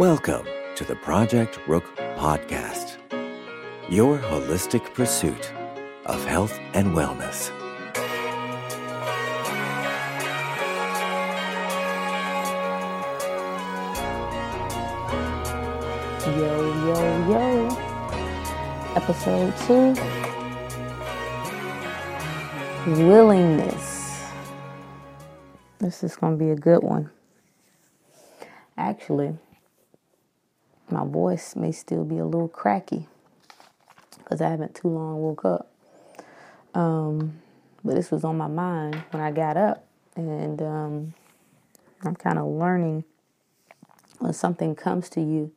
Welcome to the Project Rook Podcast, your holistic pursuit of health and wellness. Yo, yo, yo. Episode two Willingness. This is going to be a good one. Actually, voice may still be a little cracky because I haven't too long woke up. Um, but this was on my mind when I got up, and um, I'm kind of learning when something comes to you,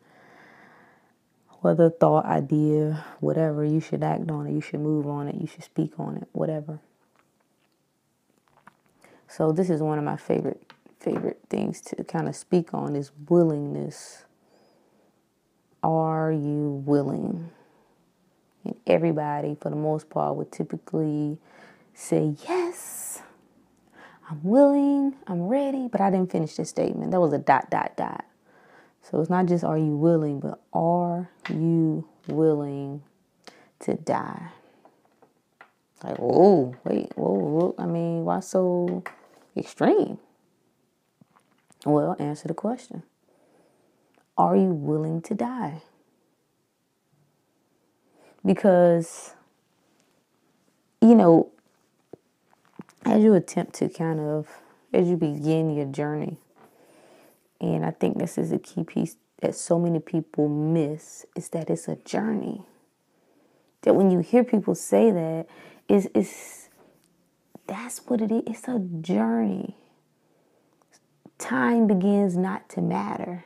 whether thought, idea, whatever, you should act on it, you should move on it, you should speak on it, whatever. So this is one of my favorite favorite things to kind of speak on is willingness are you willing? And everybody, for the most part, would typically say, Yes, I'm willing, I'm ready, but I didn't finish the statement. That was a dot, dot, dot. So it's not just are you willing, but are you willing to die? Like, whoa, wait, whoa, whoa. I mean, why so extreme? Well, answer the question. Are you willing to die? Because, you know, as you attempt to kind of, as you begin your journey, and I think this is a key piece that so many people miss, is that it's a journey. That when you hear people say that, is is that's what it is. It's a journey. Time begins not to matter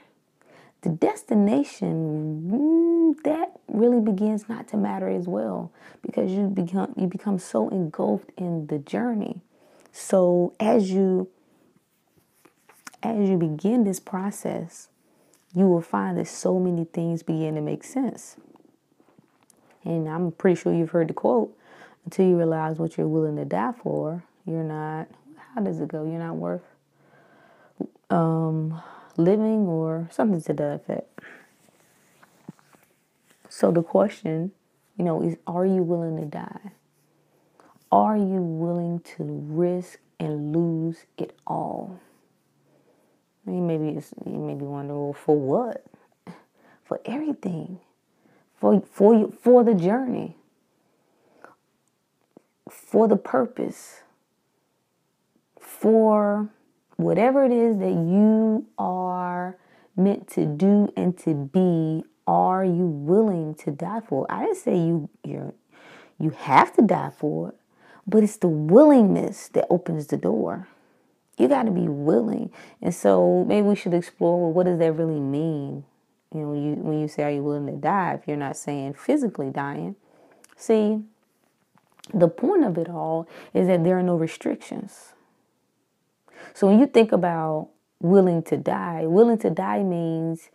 the destination mm, that really begins not to matter as well because you become you become so engulfed in the journey. So as you as you begin this process you will find that so many things begin to make sense. And i'm pretty sure you've heard the quote until you realize what you're willing to die for you're not how does it go? You're not worth um living or something to that effect. So the question, you know, is are you willing to die? Are you willing to risk and lose it all? Mean, maybe it's, you may be wondering, well, for what? For everything. For, for, you, for the journey. For the purpose. For whatever it is that you are meant to do and to be, are you willing to die for? I didn't say you you you have to die for it, but it's the willingness that opens the door. You got to be willing. And so maybe we should explore well, what does that really mean? You know, when you when you say are you willing to die, if you're not saying physically dying. See, the point of it all is that there are no restrictions. So when you think about willing to die, willing to die means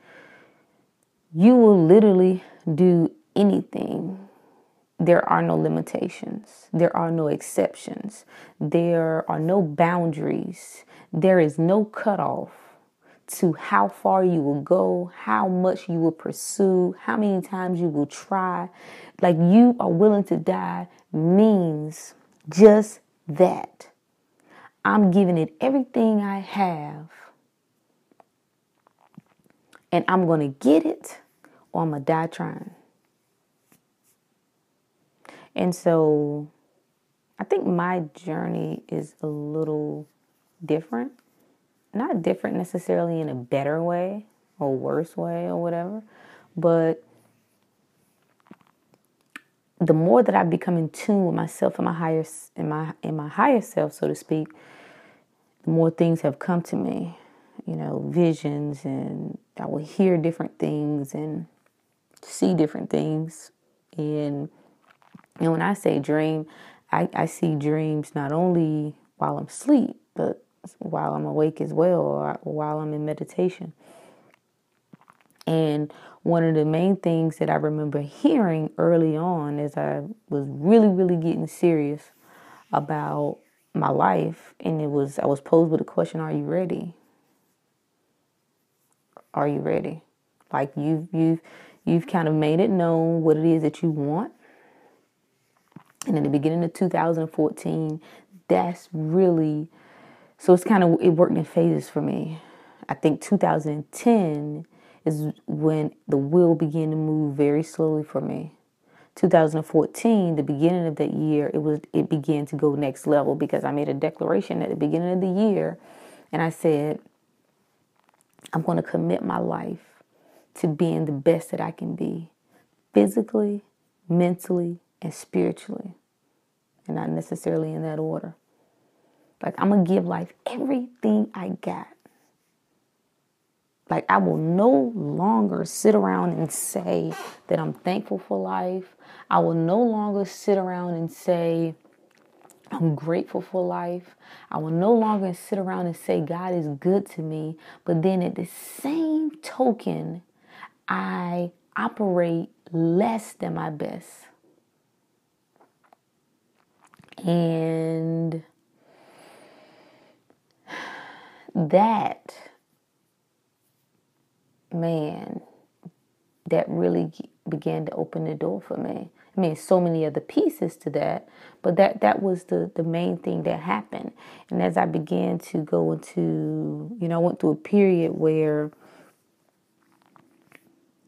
you will literally do anything. There are no limitations. There are no exceptions. There are no boundaries. There is no cutoff to how far you will go, how much you will pursue, how many times you will try. Like you are willing to die means just that. I'm giving it everything I have. And I'm going to get it or I'm going to die trying. And so I think my journey is a little different. Not different necessarily in a better way or worse way or whatever, but the more that I become in tune with myself and my higher in my in my higher self, so to speak, more things have come to me, you know, visions, and I will hear different things and see different things. And and when I say dream, I, I see dreams not only while I'm asleep, but while I'm awake as well, or while I'm in meditation. And one of the main things that I remember hearing early on as I was really, really getting serious about my life, and it was I was posed with a question: Are you ready? Are you ready? Like you've you've you've kind of made it known what it is that you want. And in the beginning of 2014, that's really so it's kind of it worked in phases for me. I think 2010 is when the wheel began to move very slowly for me. 2014, the beginning of that year, it was it began to go next level because I made a declaration at the beginning of the year and I said I'm going to commit my life to being the best that I can be physically, mentally, and spiritually. And not necessarily in that order. Like I'm going to give life everything I got. Like, I will no longer sit around and say that I'm thankful for life. I will no longer sit around and say, I'm grateful for life. I will no longer sit around and say God is good to me. But then at the same token, I operate less than my best. And that man, that really began to open the door for me. I mean, so many other pieces to that, but that that was the the main thing that happened. And as I began to go into, you know, I went through a period where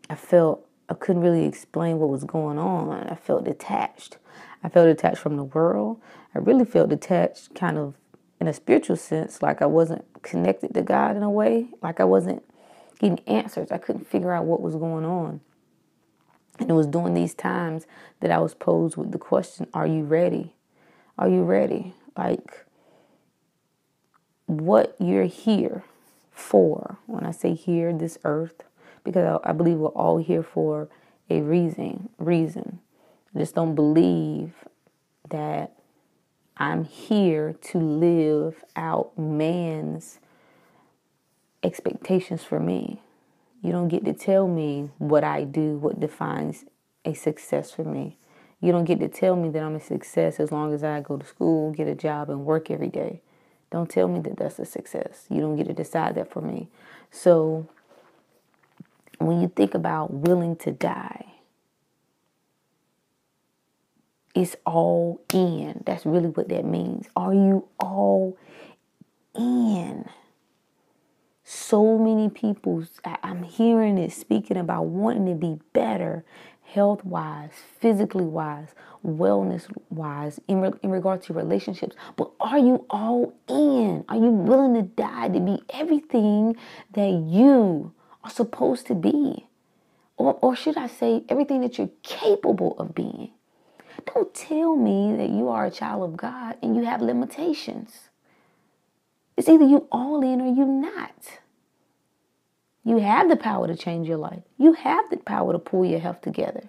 I felt I couldn't really explain what was going on. I felt detached. I felt detached from the world. I really felt detached, kind of in a spiritual sense, like I wasn't connected to God in a way, like I wasn't getting answers. I couldn't figure out what was going on. And it was during these times that I was posed with the question Are you ready? Are you ready? Like, what you're here for. When I say here, this earth, because I, believe we're all here for a reason. Reason. I just don't believe that I'm here to live out man's expectations for me. You don't get to tell me what I do, what defines a success for me. You don't get to tell me that I'm a success as long as I go to school, get a job, and work every day. Don't tell me that that's a success. You don't get to decide that for me. So, when you think about willing to die, it's all in. That's really what that means. Are you all in? So many people i'm hearing it speaking about wanting to be better health wise physically wise wellness wise in, re- in regard to relationships. But are you all in? Are you willing to die to be everything that you are supposed to be? Or, or should i say everything that you're capable of being? Don't tell me that you are a child of god and you have limitations it's either you all in or you not. You have the power to change your life. You have the power to pull your health together.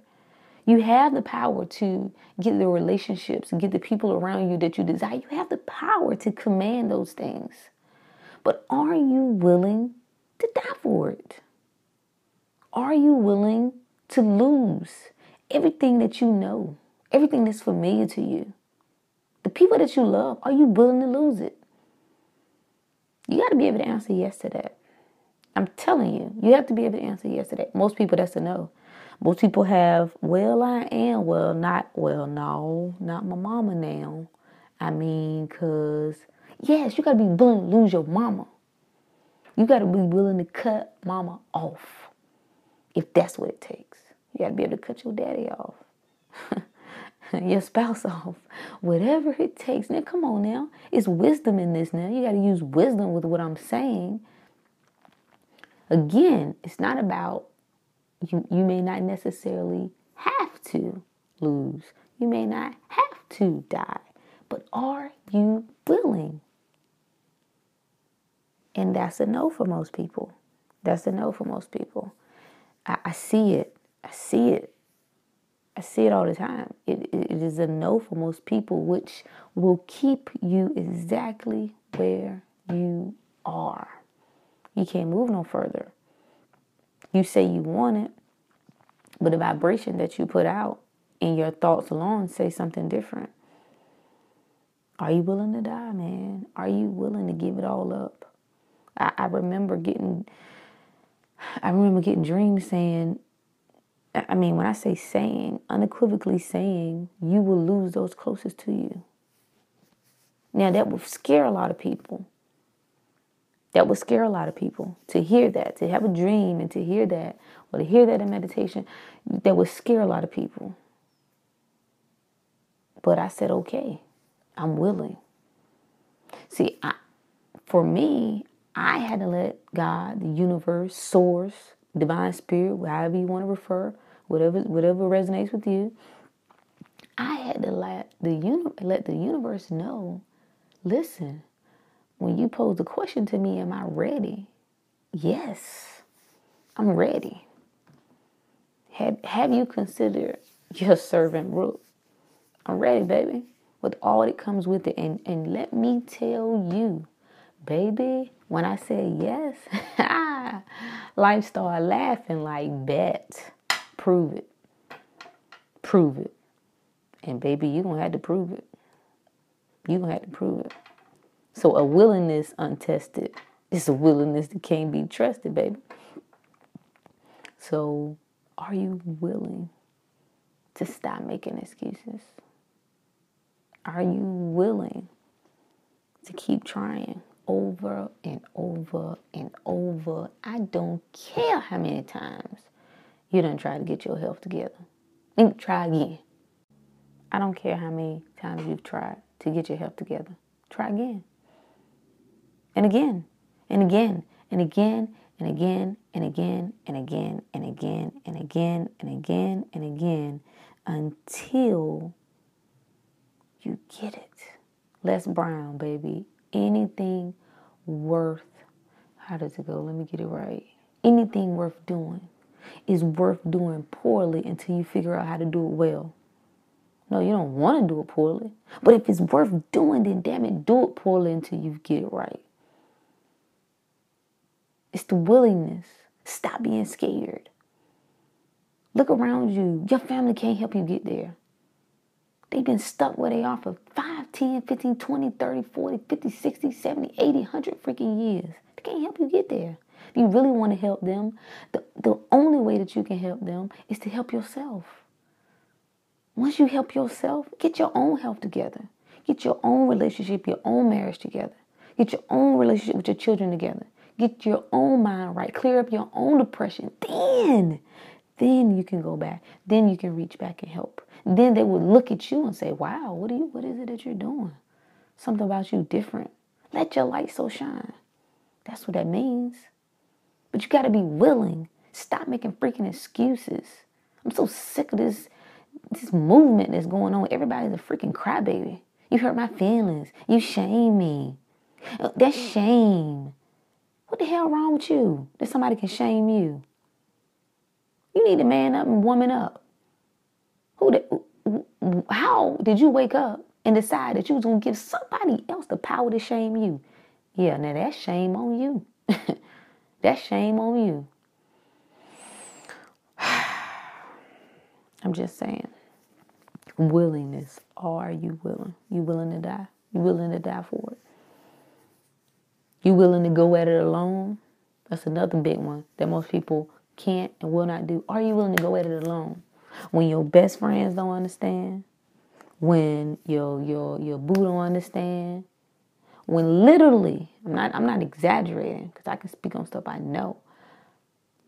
You have the power to get the relationships and get the people around you that you desire. You have the power to command those things. But are you willing to die for it? Are you willing to lose everything that you know, everything that's familiar to you? The people that you love, are you willing to lose it? You got to be able to answer yes to that. I'm telling you, you have to be able to answer yes to that. Most people, that's a no. Most people have, well, I am. Well, not, well, no, not my mama now. I mean, because, yes, you got to be willing to lose your mama. You got to be willing to cut mama off if that's what it takes. You got to be able to cut your daddy off. your spouse off, whatever it takes. Now, come on now. It's wisdom in this now. You got to use wisdom with what I'm saying. Again, it's not about you, you may not necessarily have to lose, you may not have to die, but are you willing? And that's a no for most people. That's a no for most people. I, I see it. I see it I see it all the time. It, it is a no for most people, which will keep you exactly where you are. You can't move no further. You say you want it, but the vibration that you put out and your thoughts alone say something different. Are you willing to die, man? Are you willing to give it all up? I, I remember getting I remember getting dreams saying, I mean, when I say saying, unequivocally saying, you will lose those closest to you. Now, that would scare a lot of people. That would scare a lot of people to hear that, to have a dream and to hear that, or to hear that in meditation. That would scare a lot of people. But I said, okay, I'm willing. See, I, for me, I had to let God, the universe, source, divine spirit, however you want to refer, whatever whatever resonates with you. I had to let the uni- let the universe know. Listen, when you pose the question to me, am I ready? Yes, I'm ready. Have Have you considered your servant Rook? I'm ready, baby, with all that comes with it. And and let me tell you, baby, when I said yes, life started laughing like bet. Prove it. Prove it. And baby, you're going to have to prove it. You're going to have to prove it. So a willingness untested is a willingness that can't be trusted, baby. So are you willing to stop making excuses? Are you willing to keep trying over and over and over? I don't care how many times you didn't try to get your health together. Think try again. I don't care how many times you've tried to get your health together. Try again. And again. And again. And again. And again. And again. And again. And again. And again. And again. And again. Until you get it. Les Brown, baby. Anything worth, how does it go? Let me get it right. Anything worth doing is worth doing poorly until you figure out how to do it well. No, you don't want to do it poorly. But if it's worth doing, then damn it, do it poorly until you get it right. It's the willingness. Stop being scared. Look around you. Your family can't help you get there. They've been stuck where they are for 5, 10, 15, 20, 30, 40, 50, 60, 70, 80, 100 freaking years. They can't help you get there. If you really want to help them, the, the only way that you can help them is to help yourself. Once you help yourself, get your own health together. Get your own relationship, your own marriage together. Get your own relationship with your children together. Get your own mind right. Clear up your own depression. Then, then you can go back. Then you can reach back and help. Then they would look at you and say, "Wow, what are you? What is it that you're doing? Something about you different. Let your light so shine." That's what that means. But you got to be willing. Stop making freaking excuses. I'm so sick of this this movement that's going on. Everybody's a freaking crybaby. You hurt my feelings. You shame me. Uh, that's shame. What the hell wrong with you that somebody can shame you? You need to man up and woman up. Who did, how did you wake up and decide that you was gonna give somebody else the power to shame you? Yeah, now that's shame on you. That's shame on you. I'm just saying. Willingness. Are you willing? You willing to die? You willing to die for it? You willing to go at it alone? That's another big one that most people can't and will not do. Are you willing to go at it alone? When your best friends don't understand, when your your your boo don't understand, when literally, I'm not I'm not exaggerating because I can speak on stuff I know.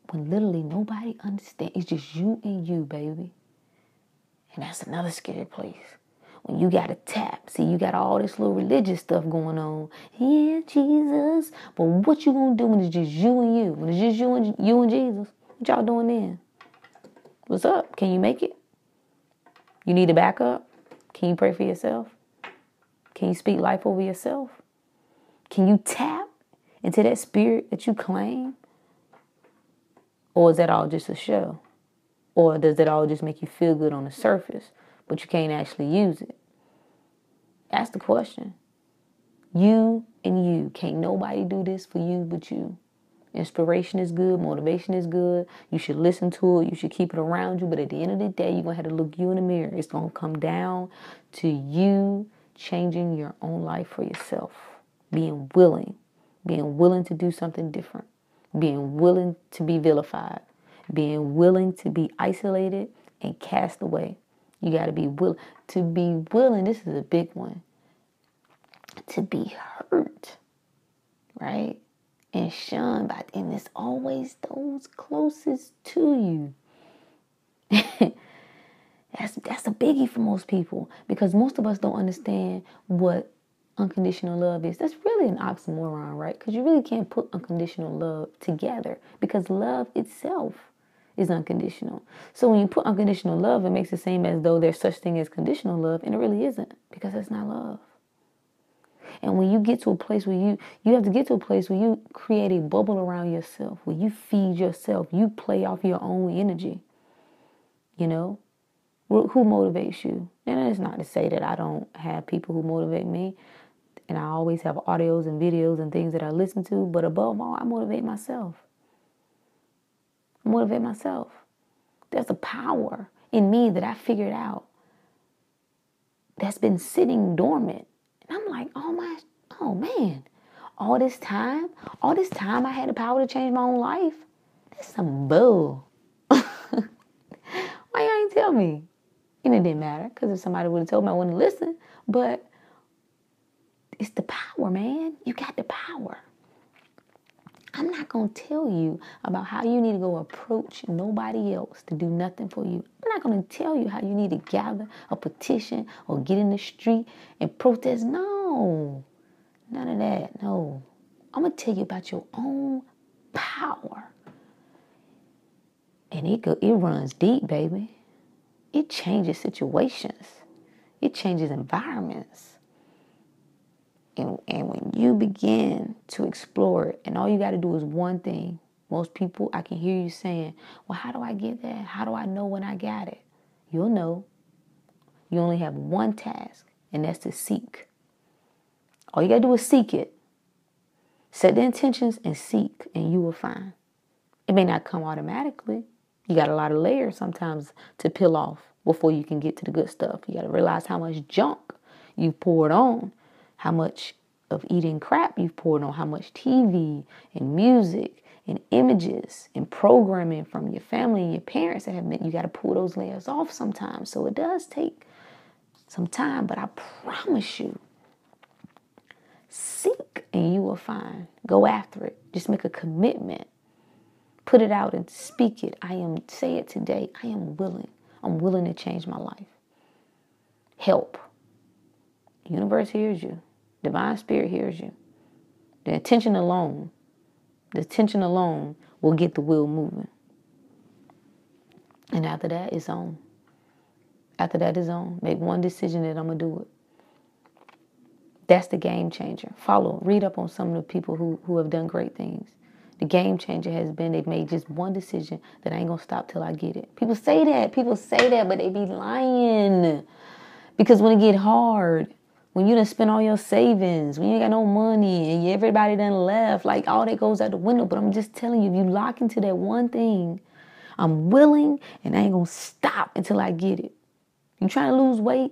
When literally nobody understands, it's just you and you, baby. And that's another scary place. When you got a tap, see, you got all this little religious stuff going on. Yeah, Jesus. But what you gonna do when it's just you and you? When it's just you and you and Jesus? What y'all doing then? What's up? Can you make it? You need a backup? Can you pray for yourself? Can you speak life over yourself? Can you tap into that spirit that you claim? Or is that all just a show? Or does that all just make you feel good on the surface, but you can't actually use it? Ask the question. You and you. Can't nobody do this for you but you. Inspiration is good, motivation is good. You should listen to it, you should keep it around you. But at the end of the day, you're gonna have to look you in the mirror. It's gonna come down to you changing your own life for yourself being willing, being willing to do something different, being willing to be vilified, being willing to be isolated and cast away. You got to be willing to be willing. This is a big one. To be hurt, right? And shunned by, and it's always those closest to you. that's that's a biggie for most people because most of us don't understand what unconditional love is. That's really an oxymoron, right? Because you really can't put unconditional love together because love itself is unconditional. So when you put unconditional love, it makes it seem as though there's such thing as conditional love, and it really isn't because that's not love. And when you get to a place where you you have to get to a place where you create a bubble around yourself, where you feed yourself, you play off your own energy. You know, who motivates you? And it's not to say that I don't have people who motivate me, and I always have audios and videos and things that I listen to, but above all, I motivate myself. I motivate myself. There's a power in me that I figured out that's been sitting dormant. And I'm like, oh my, oh man, all this time, all this time I had the power to change my own life. That's some bull. Why you ain't tell me? And it didn't matter because if somebody would have told me, I wouldn't listen. But it's the power, man. You got the power. I'm not going to tell you about how you need to go approach nobody else to do nothing for you. I'm not going to tell you how you need to gather a petition or get in the street and protest. No, none of that. No. I'm going to tell you about your own power. And it, go, it runs deep, baby. It changes situations, it changes environments. And, and when you begin to explore it, and all you got to do is one thing. Most people, I can hear you saying, Well, how do I get that? How do I know when I got it? You'll know. You only have one task, and that's to seek. All you got to do is seek it. Set the intentions and seek, and you will find. It may not come automatically. You got a lot of layers sometimes to peel off before you can get to the good stuff. You got to realize how much junk you poured on how much of eating crap you've poured on, how much TV and music and images and programming from your family and your parents that have meant you got to pull those layers off sometimes. So it does take some time, but I promise you, seek and you will find. Go after it. Just make a commitment. Put it out and speak it. I am, say it today. I am willing. I'm willing to change my life. Help. universe hears you. Divine Spirit hears you. The attention alone, the attention alone will get the wheel moving. And after that, it's on. After that, it's on. Make one decision that I'm going to do it. That's the game changer. Follow, read up on some of the people who, who have done great things. The game changer has been they've made just one decision that I ain't to stop till I get it. People say that. People say that, but they be lying. Because when it get hard, when you done spend all your savings, when you ain't got no money and everybody done left, like all that goes out the window. But I'm just telling you, if you lock into that one thing, I'm willing and I ain't gonna stop until I get it. You trying to lose weight?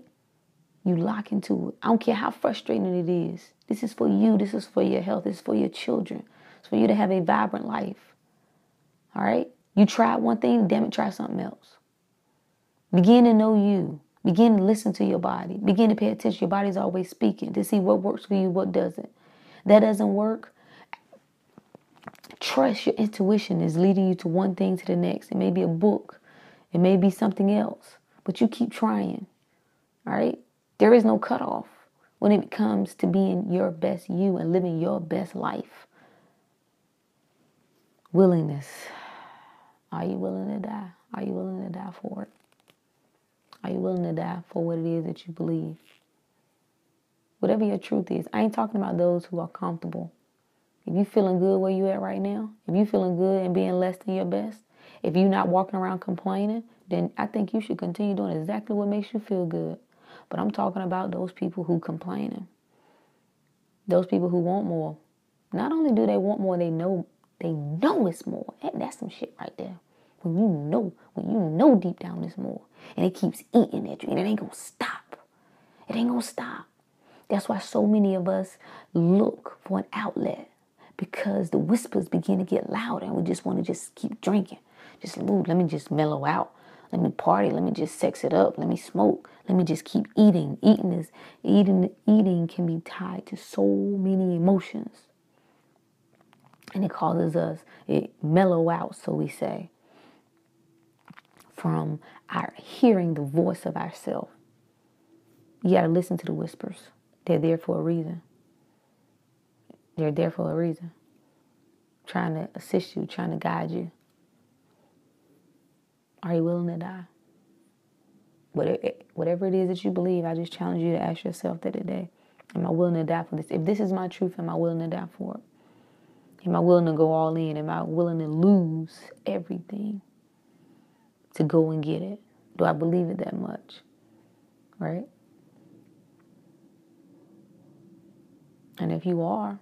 You lock into it. I don't care how frustrating it is. This is for you. This is for your health. This is for your children. It's for you to have a vibrant life. All right? You tried one thing, damn it, try something else. Begin to know you. Begin to listen to your body. Begin to pay attention. Your body's always speaking to see what works for you, what doesn't. That doesn't work. Trust your intuition is leading you to one thing to the next. It may be a book, it may be something else, but you keep trying. All right? There is no cutoff when it comes to being your best you and living your best life. Willingness. Are you willing to die? Are you willing to die for it? Are you willing to die for what it is that you believe? Whatever your truth is. I ain't talking about those who are comfortable. If you feeling good where you at right now, if you feeling good and being less than your best, if you not walking around complaining, then I think you should continue doing exactly what makes you feel good. But I'm talking about those people who complaining. Those people who want more. Not only do they want more, they know they know it's more. That's some shit right there. When you know, when you know deep down it's more and it keeps eating at you and it ain't gonna stop. It ain't gonna stop. That's why so many of us look for an outlet because the whispers begin to get louder and we just want to just keep drinking. Just move, let me just mellow out. Let me party, let me just sex it up, let me smoke, let me just keep eating. Eating is eating eating can be tied to so many emotions. And it causes us it mellow out, so we say, from our hearing the voice of ourself. You got to listen to the whispers. They're there for a reason. They're there for a reason. Trying to assist you, trying to guide you. Are you willing to die? Whatever it is that you believe, I just challenge you to ask yourself that today. Am I willing to die for this? If this is my truth, am I willing to die for it? Am I willing to go all in? Am I willing to lose everything to go and get it? Do I believe it that much? Right? And if you are,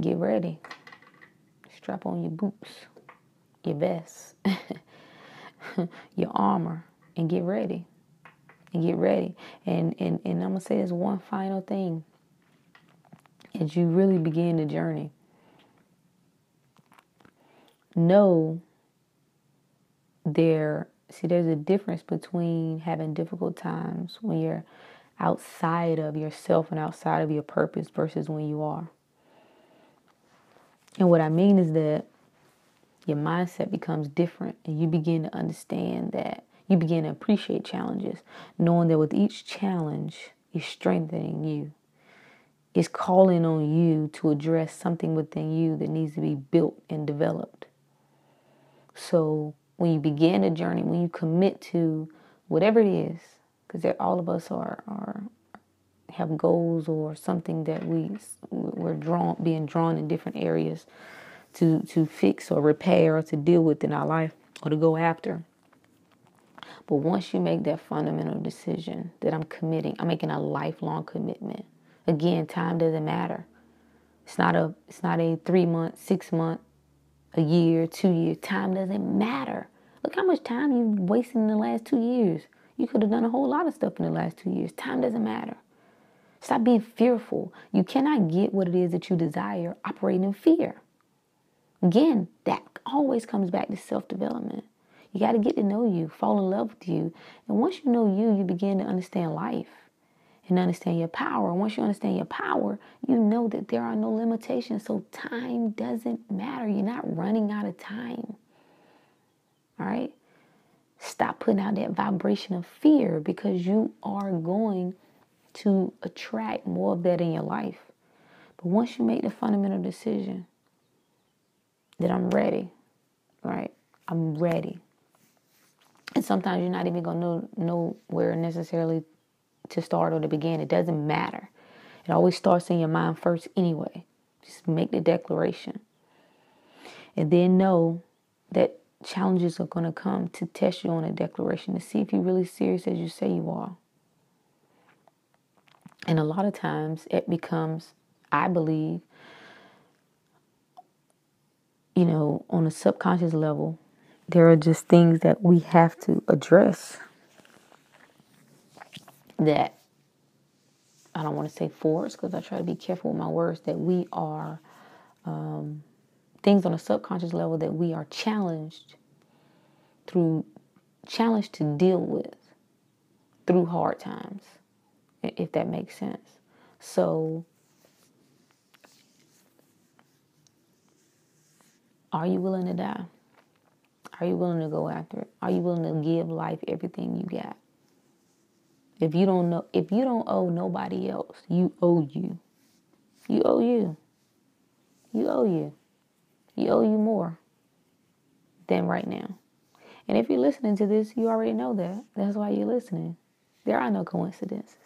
get ready. Strap on your boots, your vest, your armor, and get ready. And get ready. And, and, and I'm going to say this one final thing. As you really begin the journey, know there, see, there's a difference between having difficult times when you're outside of yourself and outside of your purpose versus when you are. And what I mean is that your mindset becomes different and you begin to understand that you begin to appreciate challenges, knowing that with each challenge is strengthening you. It's calling on you to address something within you that needs to be built and developed. So when you begin a journey, when you commit to whatever it is, because all of us are, are have goals or something that we we're drawn being drawn in different areas to to fix or repair or to deal with in our life or to go after. But once you make that fundamental decision that I'm committing, I'm making a lifelong commitment. Again, time doesn't matter. It's not a it's not a three month, six month, a year, two years. Time doesn't matter. Look how much time you've wasted in the last two years. You could have done a whole lot of stuff in the last two years. Time doesn't matter. Stop being fearful. You cannot get what it is that you desire operating in fear. Again, that always comes back to self development. You got to get to know you, fall in love with you. And once you know you, you begin to understand life and understand your power. Once you understand your power, you know that there are no limitations. So time doesn't matter. You're not running out of time. All right? Stop putting out that vibration of fear because you are going to attract more of that in your life. But once you make the fundamental decision that I'm ready, right? I'm ready. And sometimes you're not even going to know, know where necessarily to start or to begin. It doesn't matter. It always starts in your mind first anyway. Just make the declaration. And then know that challenges are going to come to test you on a declaration to see if you're really serious as you say you are. And a lot of times it becomes, I believe, you know, on a subconscious level, there are just things that we have to address that I don't want to say force because I try to be careful with my words that we are um, things on a subconscious level that we are challenged through challenged to deal with through hard times if that makes sense. So are you willing to die? Are you willing to go after it? Are you willing to give life everything you got if you don't know if you don't owe nobody else you owe you you owe you you owe you you owe you more than right now. And if you're listening to this, you already know that. That's why you're listening. There are no coincidences.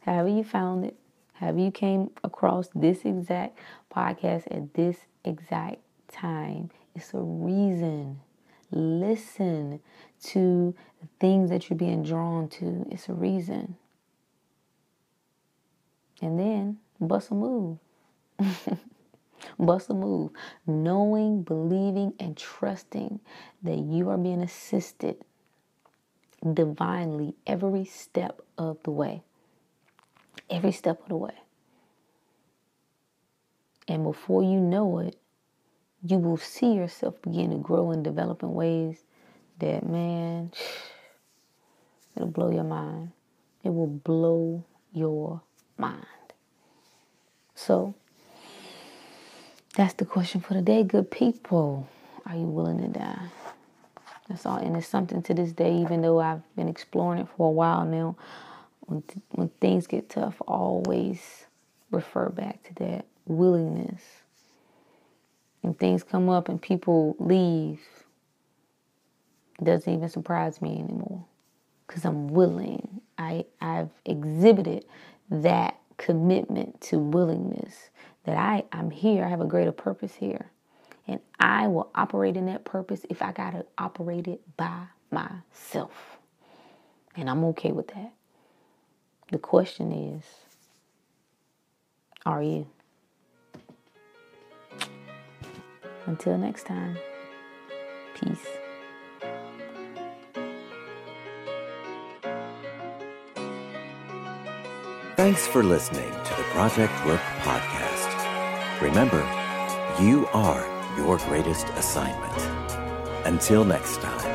However you found it, however you came across this exact podcast at this exact time, it's a reason. Listen to the things that you're being drawn to. It's a reason. And then bust a move. Bust a move. Knowing, believing, and trusting that you are being assisted divinely every step of the way. Every step of the way. And before you know it, you will see yourself begin to grow and develop in ways that, man, it'll blow your mind. It will blow your mind. So, that's the question for the day, good people. Are you willing to die? That's all. And it's something to this day, even though I've been exploring it for a while now. When, when things get tough, always refer back to that willingness. And things come up and people leave, doesn't even surprise me anymore. Because I'm willing. I, I've exhibited that commitment to willingness that I, I'm here, I have a greater purpose here. And I will operate in that purpose if I got to operate it by myself. And I'm okay with that. The question is are you? Until next time, peace. Thanks for listening to the Project Rook podcast. Remember, you are your greatest assignment. Until next time.